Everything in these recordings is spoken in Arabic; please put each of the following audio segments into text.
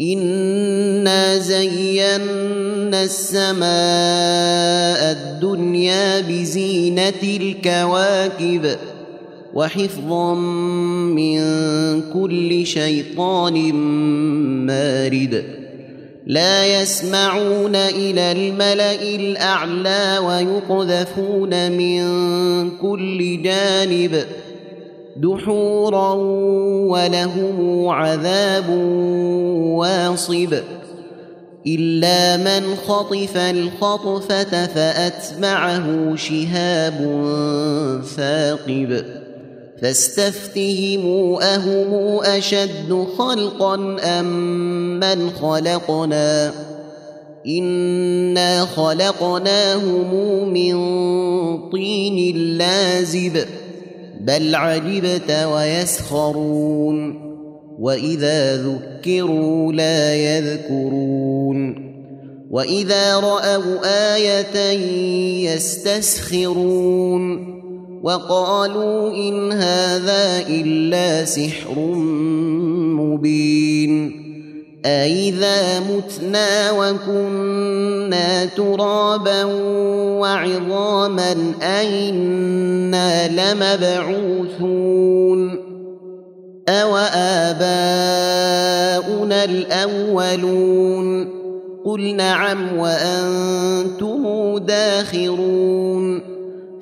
انا زينا السماء الدنيا بزينه الكواكب وحفظا من كل شيطان مارد لا يسمعون إلى الملا الاعلى ويقذفون من كل جانب دحورا ولهم عذاب واصب إلا من خطف الخطفة فأتبعه شهاب ثاقب فاستفتهموا اهم أشد خلقا أم من خلقنا إنا خلقناهم من طين لازب بل عجبت ويسخرون واذا ذكروا لا يذكرون واذا راوا إيه يستسخرون وقالوا ان هذا الا سحر مبين أإذا متنا وكنا ترابا وعظاما أئنا لمبعوثون أوآباؤنا الأولون قل نعم وأنتم داخرون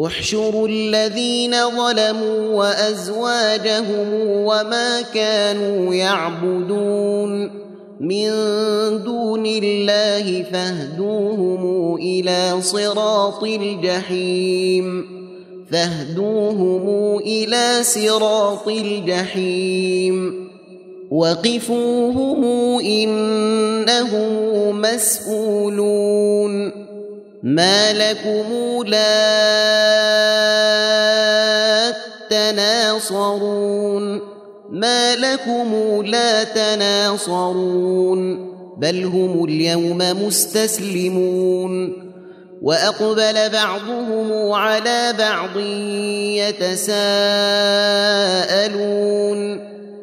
احشروا الذين ظلموا وأزواجهم وما كانوا يعبدون من دون الله فاهدوهم إلى صراط الجحيم. فاهدوهم إلى صراط الجحيم. وقفوهم إنهم مسئولون ما لكم لا تناصرون ما لكم لا تناصرون بل هم اليوم مستسلمون واقبل بعضهم على بعض يتساءلون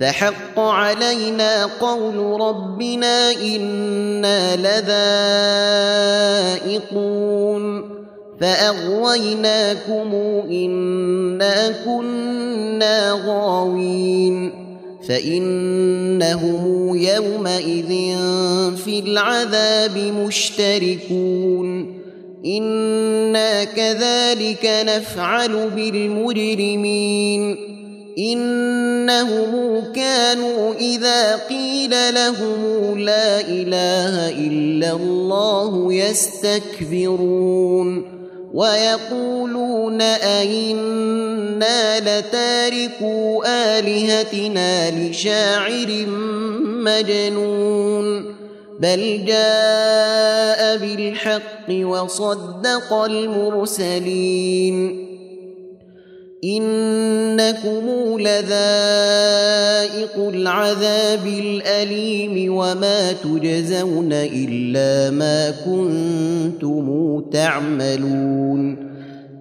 فحق علينا قول ربنا إنا لذائقون فأغويناكم إنا كنا غاوين فإنهم يومئذ في العذاب مشتركون إنا كذلك نفعل بالمجرمين إنهم كانوا إذا قيل لهم لا إله إلا الله يستكبرون ويقولون أئنا لتاركوا آلهتنا لشاعر مجنون بل جاء بالحق وصدق المرسلين إنكم لذائق العذاب الأليم وما تجزون إلا ما كنتم تعملون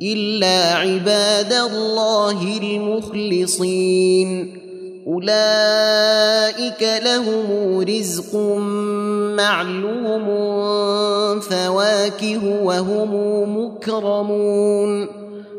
إلا عباد الله المخلصين. أولئك لهم رزق معلوم فواكه وهم مكرمون.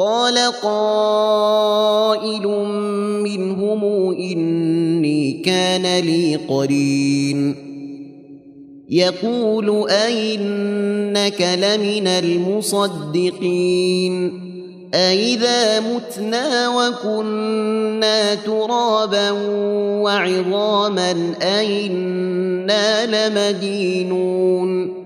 قال قائل منهم إني كان لي قرين. يقول أئنك لمن المصدقين. أئذا متنا وكنا ترابا وعظاما أئنا لمدينون.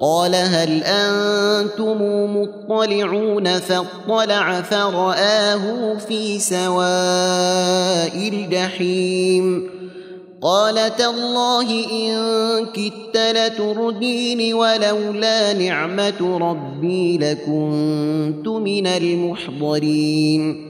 قال هل أنتم مطلعون فاطلع فرآه في سواء الجحيم. قال تالله إن كدت لتردين ولولا نعمة ربي لكنت من المحضرين.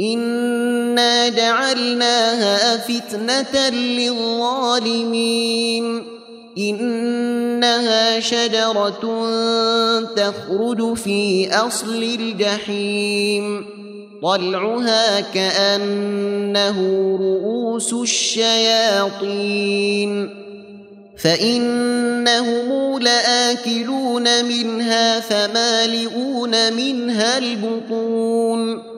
إنا جعلناها فتنة للظالمين إنها شجرة تخرج في أصل الجحيم طلعها كأنه رؤوس الشياطين فإنهم لآكلون منها فمالئون منها البطون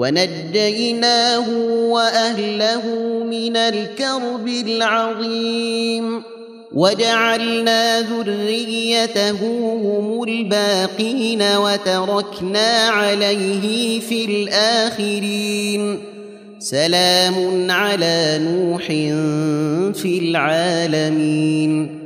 ونجيناه وأهله من الكرب العظيم وجعلنا ذريته هم الباقين وتركنا عليه في الآخرين. سلام على نوح في العالمين.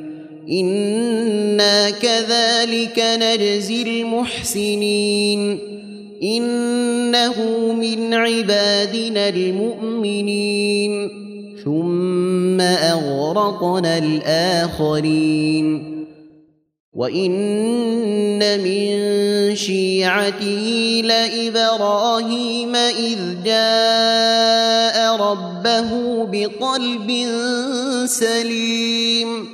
إنا كذلك نجزي المحسنين. إنه من عبادنا المؤمنين. ثم أغرقنا الآخرين. وإن من شيعته لإبراهيم إذ جاء ربه بقلب سليم.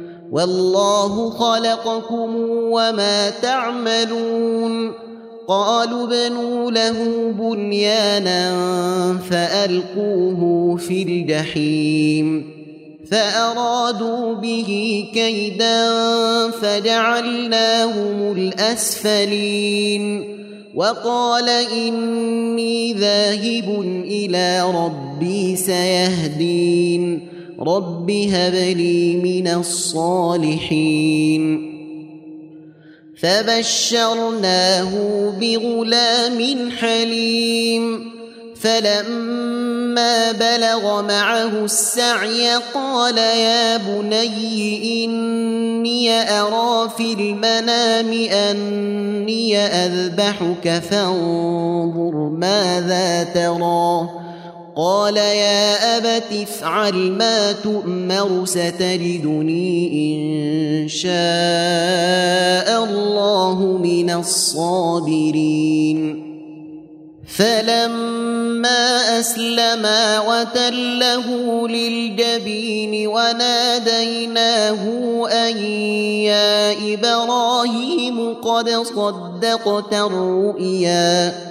والله خلقكم وما تعملون. قالوا بنوا له بنيانا فألقوه في الجحيم. فأرادوا به كيدا فجعلناهم الأسفلين. وقال إني ذاهب إلى ربي سيهدين. رب هب لي من الصالحين فبشرناه بغلام حليم فلما بلغ معه السعي قال يا بني اني ارى في المنام اني اذبحك فانظر ماذا ترى قال يا أبت افعل ما تؤمر ستجدني إن شاء الله من الصابرين. فلما اسلما وتله للجبين وناديناه أن يا إبراهيم قد صدقت الرؤيا.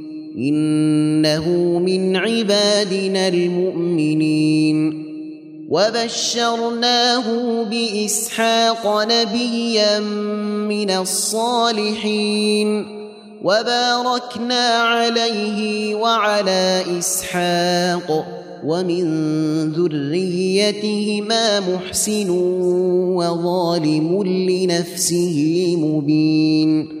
إنه من عبادنا المؤمنين. وبشرناه بإسحاق نبيا من الصالحين. وباركنا عليه وعلى إسحاق. ومن ذريتهما محسن وظالم لنفسه مبين.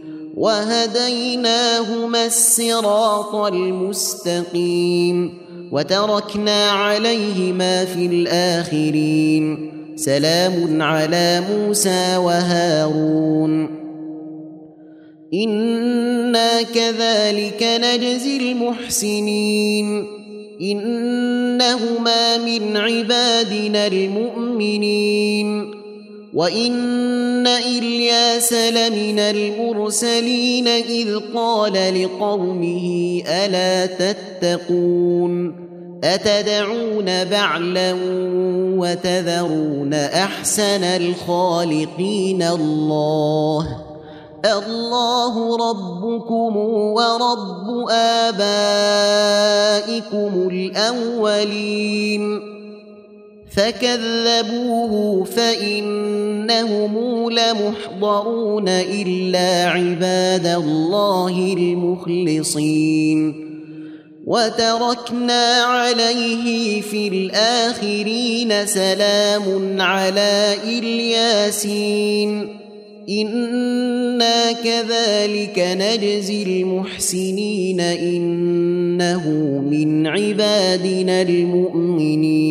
وهديناهما الصراط المستقيم وتركنا عليهما في الآخرين. سلام على موسى وهارون. إنا كذلك نجزي المحسنين. إنهما من عبادنا المؤمنين. وان الياس لمن المرسلين اذ قال لقومه الا تتقون اتدعون بعلا وتذرون احسن الخالقين الله الله ربكم ورب آبائكم الأولين فكذبوه فإنهم لمحضرون إلا عباد الله المخلصين. وتركنا عليه في الآخرين سلام على إلياسين. إنا كذلك نجزي المحسنين. إنه من عبادنا المؤمنين.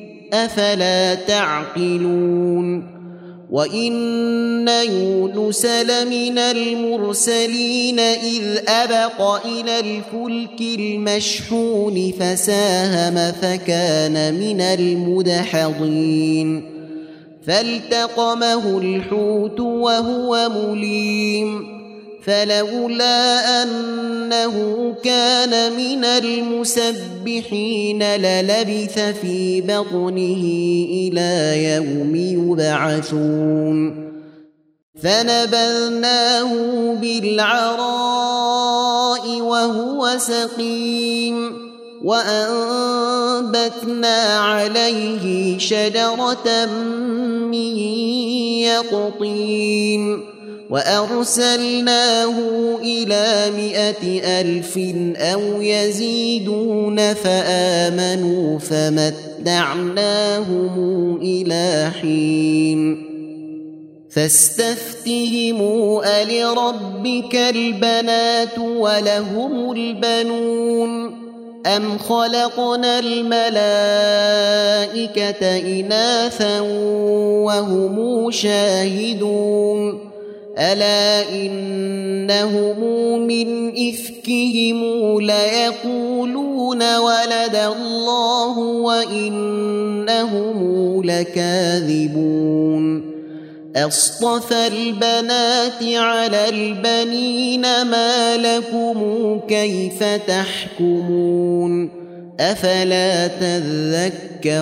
أفلا تعقلون وإن يونس لمن المرسلين إذ أبق إلى الفلك المشحون فساهم فكان من المدحضين فالتقمه الحوت وهو مليم فلولا أنه كان من المسبحين للبث في بطنه إلى يوم يبعثون. فنبذناه بالعراء وهو سقيم. وأنبتنا عليه شجرة من يقطين. وأرسلناه إلى مائة ألف أو يزيدون فآمنوا فمتعناهم إلى حين. فاستفتهموا ألربك البنات ولهم البنون أم خلقنا الملائكة إناثا وهم شاهدون ألا إنهم من إفكهم ليقولون ولد الله وإنهم لكاذبون. أصطفى البنات على البنين ما لكم كيف تحكمون؟ أفلا تذكرون؟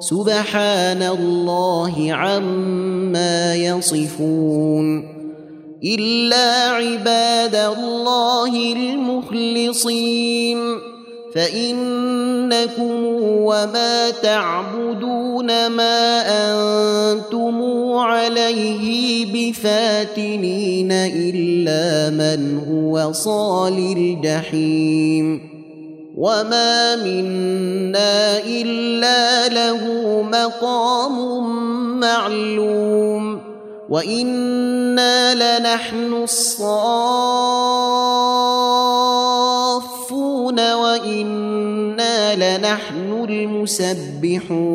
سبحان الله عما يصفون إلا عباد الله المخلصين فإنكم وما تعبدون ما أنتم عليه بفاتنين إلا من هو صال الجحيم. وما منا الا له مقام معلوم وأنا لنحن الصافون وأنا لنحن المسبحون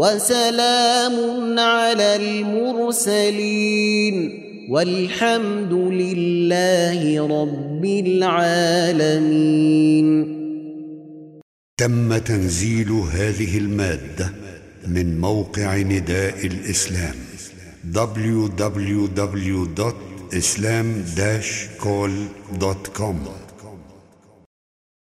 وسلام على المرسلين والحمد لله رب العالمين. تم تنزيل هذه المادة من موقع نداء الإسلام www.islam-call.com